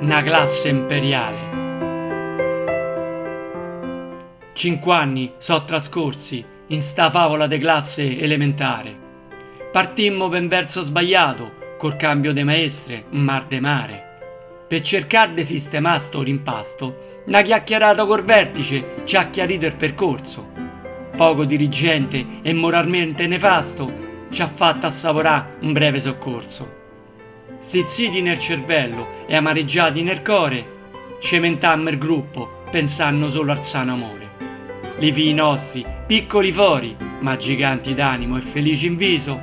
una classe imperiale. Cinque anni so trascorsi in sta favola de classe elementare. Partimmo ben verso sbagliato, col cambio de maestre, mar de mare. Per cercare di sistemare sto rimpasto, una chiacchierata col vertice ci ha chiarito il percorso. Poco dirigente e moralmente nefasto ci ha fatto assaporare un breve soccorso. Stizziti nel cervello e amareggiati nel core, cementammo il gruppo pensando solo al sano amore. Li figli nostri, piccoli fori, ma giganti d'animo e felici in viso,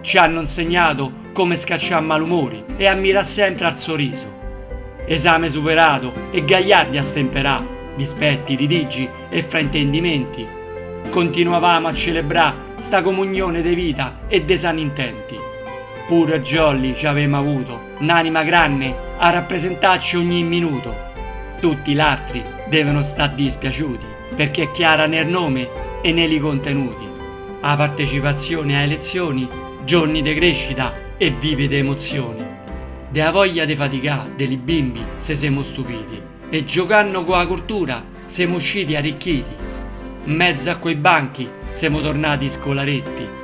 ci hanno insegnato come scacciare malumori e a mirare sempre al sorriso. Esame superato e gagliardi a stemperà, dispetti, litigi e fraintendimenti. Continuavamo a celebrare sta comunione de vita e de sani intenti. Pure Jolly ci avevamo avuto, un'anima grande a rappresentarci ogni minuto. Tutti gli altri devono stare dispiaciuti, perché è chiara nel nome e nei contenuti. A partecipazione a elezioni, giorni di crescita e vivide emozioni. Della voglia di faticare, dei bimbi, se siamo stupiti. E giocando con la cultura, siamo usciti arricchiti. In mezzo a quei banchi, siamo tornati scolaretti.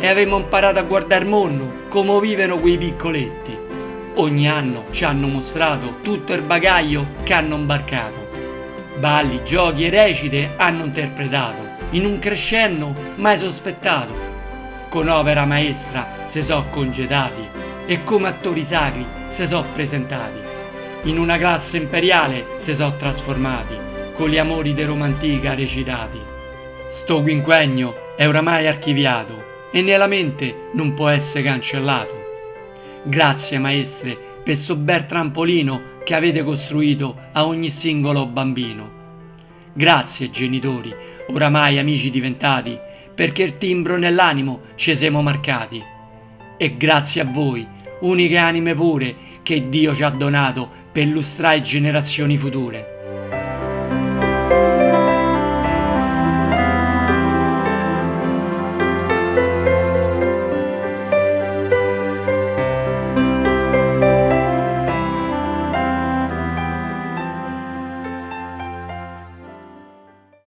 E avevamo imparato a guardare il mondo come vivono quei piccoletti. Ogni anno ci hanno mostrato tutto il bagaglio che hanno imbarcato. Balli, giochi e recite hanno interpretato, in un crescendo mai sospettato. Con opera maestra se so congedati e come attori sacri se so presentati. In una classe imperiale se so trasformati, con gli amori de Roma antica recitati. Sto quinquennio è oramai archiviato e nella mente non può essere cancellato. Grazie maestre per so bel trampolino che avete costruito a ogni singolo bambino. Grazie genitori, oramai amici diventati, perché il timbro nell'animo ci siamo marcati. E grazie a voi, uniche anime pure, che Dio ci ha donato per illustrare generazioni future.